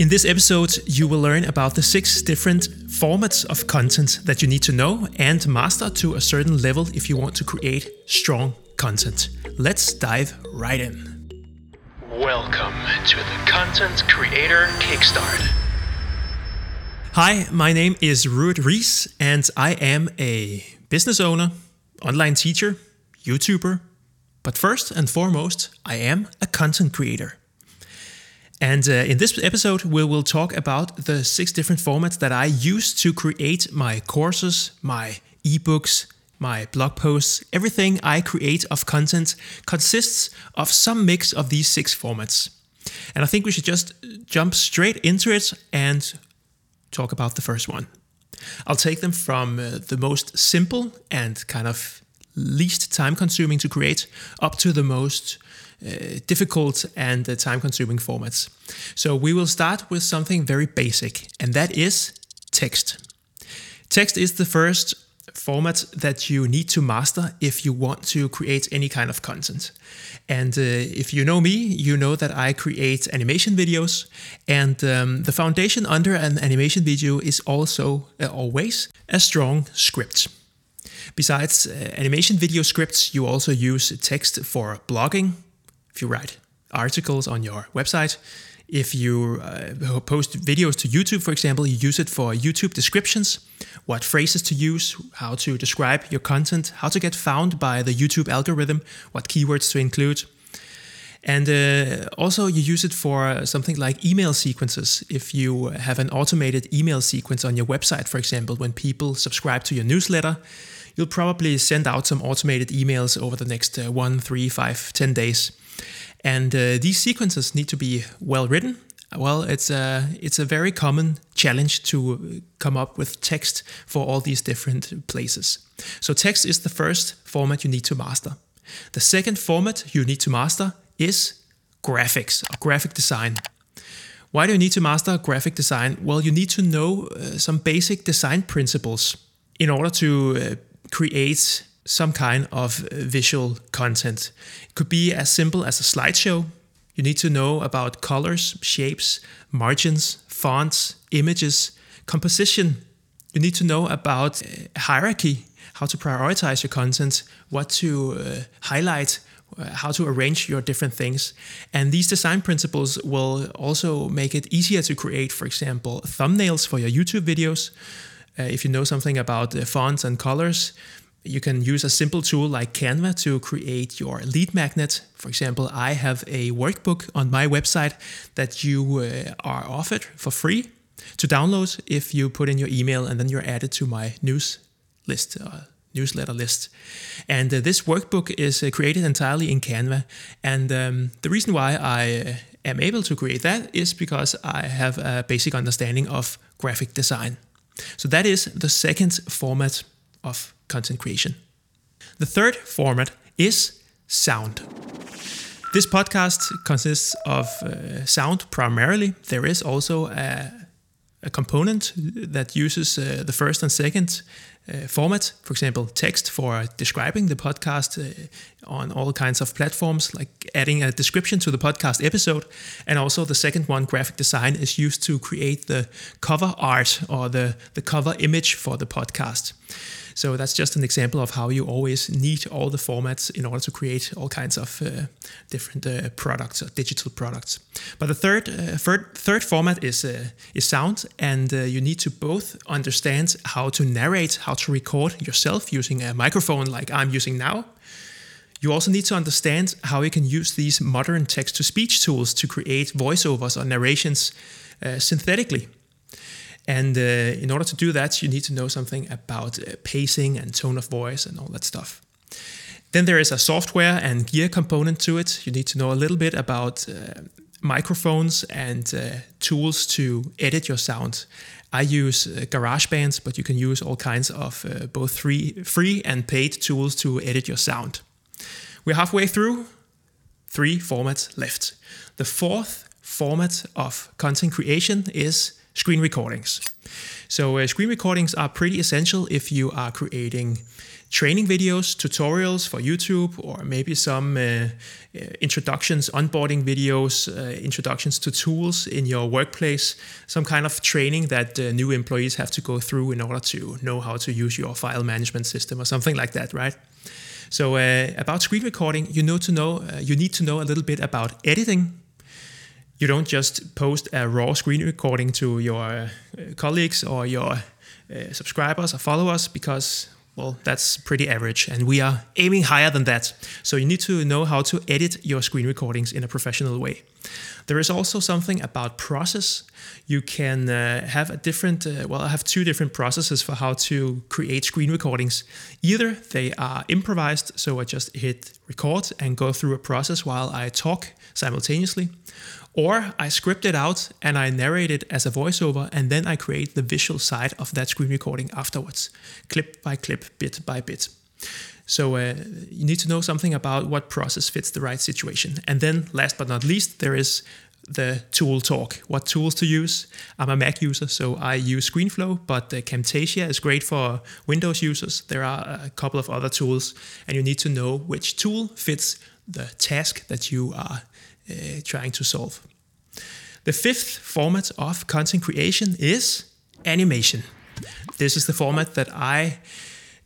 In this episode, you will learn about the six different formats of content that you need to know and master to a certain level if you want to create strong content. Let's dive right in. Welcome to the Content Creator Kickstart. Hi, my name is Ruud Rees, and I am a business owner, online teacher, YouTuber, but first and foremost, I am a content creator. And uh, in this episode, we will talk about the six different formats that I use to create my courses, my ebooks, my blog posts. Everything I create of content consists of some mix of these six formats. And I think we should just jump straight into it and talk about the first one. I'll take them from uh, the most simple and kind of least time consuming to create up to the most difficult and uh, time consuming formats. So we will start with something very basic, and that is text. Text is the first format that you need to master if you want to create any kind of content. And uh, if you know me, you know that I create animation videos, and um, the foundation under an animation video is also uh, always a strong script. Besides uh, animation video scripts, you also use text for blogging, you write articles on your website, if you uh, post videos to YouTube, for example, you use it for YouTube descriptions, what phrases to use, how to describe your content, how to get found by the YouTube algorithm, what keywords to include. And uh, also, you use it for something like email sequences. If you have an automated email sequence on your website, for example, when people subscribe to your newsletter, you'll probably send out some automated emails over the next uh, one, three, five, ten days. And uh, these sequences need to be well written. Well, it's a it's a very common challenge to come up with text for all these different places. So text is the first format you need to master. The second format you need to master is graphics or graphic design. Why do you need to master graphic design? Well, you need to know uh, some basic design principles in order to uh, create some kind of visual content. It could be as simple as a slideshow. You need to know about colors, shapes, margins, fonts, images, composition. You need to know about uh, hierarchy, how to prioritize your content, what to uh, highlight, uh, how to arrange your different things. And these design principles will also make it easier to create, for example, thumbnails for your YouTube videos. Uh, if you know something about fonts and colors, you can use a simple tool like Canva to create your lead magnet. For example, I have a workbook on my website that you uh, are offered for free to download if you put in your email and then you're added to my news list. Uh, newsletter list. And uh, this workbook is uh, created entirely in Canva. And um, the reason why I uh, am able to create that is because I have a basic understanding of graphic design. So that is the second format of content creation. The third format is sound. This podcast consists of uh, sound primarily. There is also a, a component that uses uh, the first and second uh, format, for example, text for describing the podcast uh, on all kinds of platforms, like adding a description to the podcast episode. And also, the second one, graphic design, is used to create the cover art or the, the cover image for the podcast. So that's just an example of how you always need all the formats in order to create all kinds of uh, different uh, products or digital products. But the third uh, third, third format is uh, is sound, and uh, you need to both understand how to narrate, how to record yourself using a microphone like I'm using now. You also need to understand how you can use these modern text to speech tools to create voiceovers or narrations uh, synthetically. And uh, in order to do that, you need to know something about uh, pacing and tone of voice and all that stuff. Then there is a software and gear component to it. You need to know a little bit about uh, microphones and uh, tools to edit your sound. I use uh, GarageBand, but you can use all kinds of uh, both free, free and paid tools to edit your sound. We're halfway through, three formats left. The fourth format of content creation is screen recordings. So, uh, screen recordings are pretty essential if you are creating training videos, tutorials for YouTube, or maybe some uh, uh, introductions, onboarding videos, uh, introductions to tools in your workplace, some kind of training that uh, new employees have to go through in order to know how to use your file management system or something like that, right? So uh, about screen recording, you know to know uh, you need to know a little bit about editing. You don't just post a raw screen recording to your colleagues or your subscribers or followers because well, that's pretty average, and we are aiming higher than that. So you need to know how to edit your screen recordings in a professional way. There is also something about process. You can uh, have a different, uh, well, I have two different processes for how to create screen recordings. Either they are improvised, so I just hit record and go through a process while I talk simultaneously, or I script it out and I narrate it as a voiceover, and then I create the visual side of that screen recording afterwards, clip by clip, bit by bit. So uh, you need to know something about what process fits the right situation. And then, last but not least, there is the tool talk. What tools to use? I'm a Mac user, so I use ScreenFlow, but uh, Camtasia is great for Windows users. There are a couple of other tools, and you need to know which tool fits the task that you are uh, trying to solve. The fifth format of content creation is animation. This is the format that I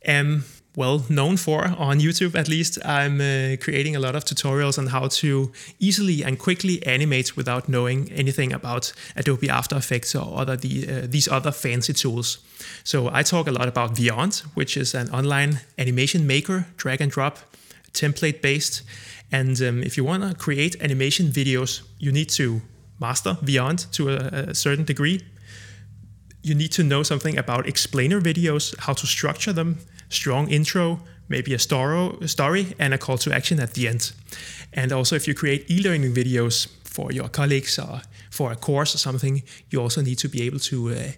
am well known for on YouTube at least. I'm uh, creating a lot of tutorials on how to easily and quickly animate without knowing anything about Adobe After Effects or other the, uh, these other fancy tools. So I talk a lot about Vyond, which is an online animation maker, drag and drop, template based. And um, if you want to create animation videos, you need to master Vyond to a, a certain degree. You need to know something about explainer videos, how to structure them, strong intro, maybe a story, and a call to action at the end. And also, if you create e learning videos for your colleagues or for a course or something, you also need to be able to uh,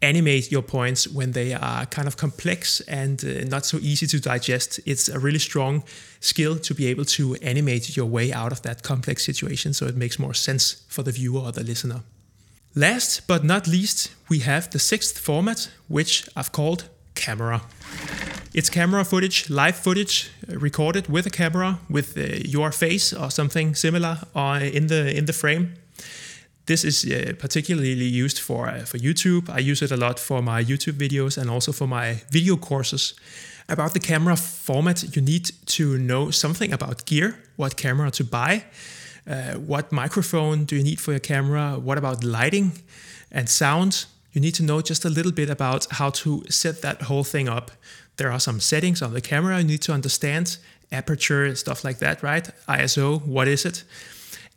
animate your points when they are kind of complex and uh, not so easy to digest. It's a really strong skill to be able to animate your way out of that complex situation so it makes more sense for the viewer or the listener. Last but not least, we have the sixth format, which I've called camera. It's camera footage, live footage uh, recorded with a camera with uh, your face or something similar uh, in the in the frame. This is uh, particularly used for, uh, for YouTube. I use it a lot for my YouTube videos and also for my video courses. About the camera format, you need to know something about gear, what camera to buy, uh, what microphone do you need for your camera, what about lighting and sound. You need to know just a little bit about how to set that whole thing up. There are some settings on the camera you need to understand, aperture, and stuff like that, right? ISO, what is it?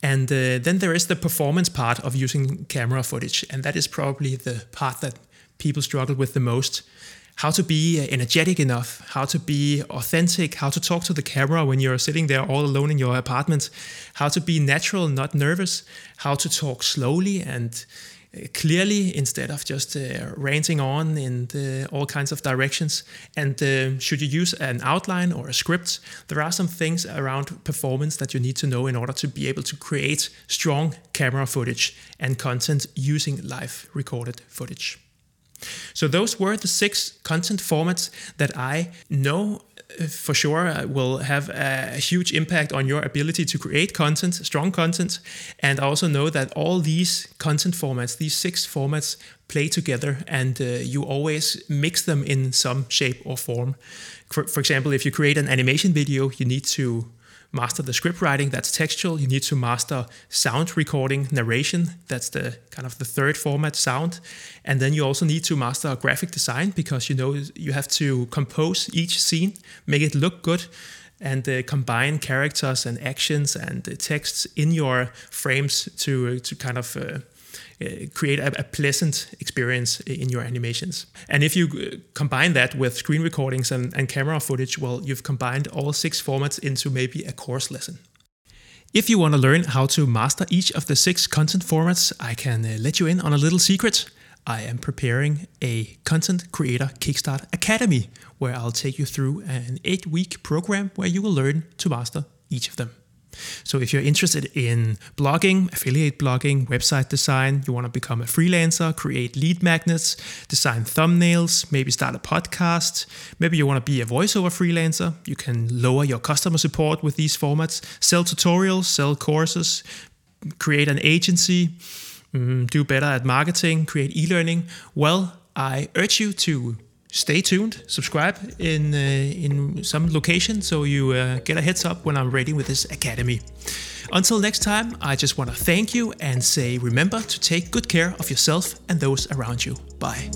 And uh, then there is the performance part of using camera footage, and that is probably the part that people struggle with the most. How to be uh, energetic enough, how to be authentic, how to talk to the camera when you're sitting there all alone in your apartment, how to be natural, not nervous, how to talk slowly and clearly instead of just uh, ranting on in the, all kinds of directions. And uh, should you use an outline or a script, there are some things around performance that you need to know in order to be able to create strong camera footage and content using live recorded footage. So, those were the six content formats that I know for sure uh, will have a huge impact on your ability to create content, strong content. And I also know that all these content formats, these six formats, play together and uh, you always mix them in some shape or form. For, for example, if you create an animation video, you need to master the script writing, that's textual. You need to master sound recording, narration, that's the kind of the third format, sound. And then you also need to master graphic design because you know you have to compose each scene, make it look good, and uh, combine characters and actions and uh, texts in your frames to to kind of uh, uh, create a, a, pleasant experience in your animations. And if you uh, combine that with screen recordings and, and camera footage, well, you've combined all six formats into maybe a course lesson. If you want to learn how to master each of the six content formats, I can uh, let you in on a little secret. I am preparing a content creator Kickstart Academy where I'll take you through an eight week program where you will learn to master each of them. So if you're interested in blogging, affiliate blogging, website design, you want to become a freelancer, create lead magnets, design thumbnails, maybe start a podcast, maybe you want to be a voiceover freelancer, you can lower your customer support with these formats, sell tutorials, sell courses, create an agency, mm, do better at marketing, create e-learning, well, I urge you to stay tuned, subscribe in uh, in some location so you uh, get a heads up when I'm ready with this academy. Until next time, I just want to thank you and say remember to take good care of yourself and those around you. Bye.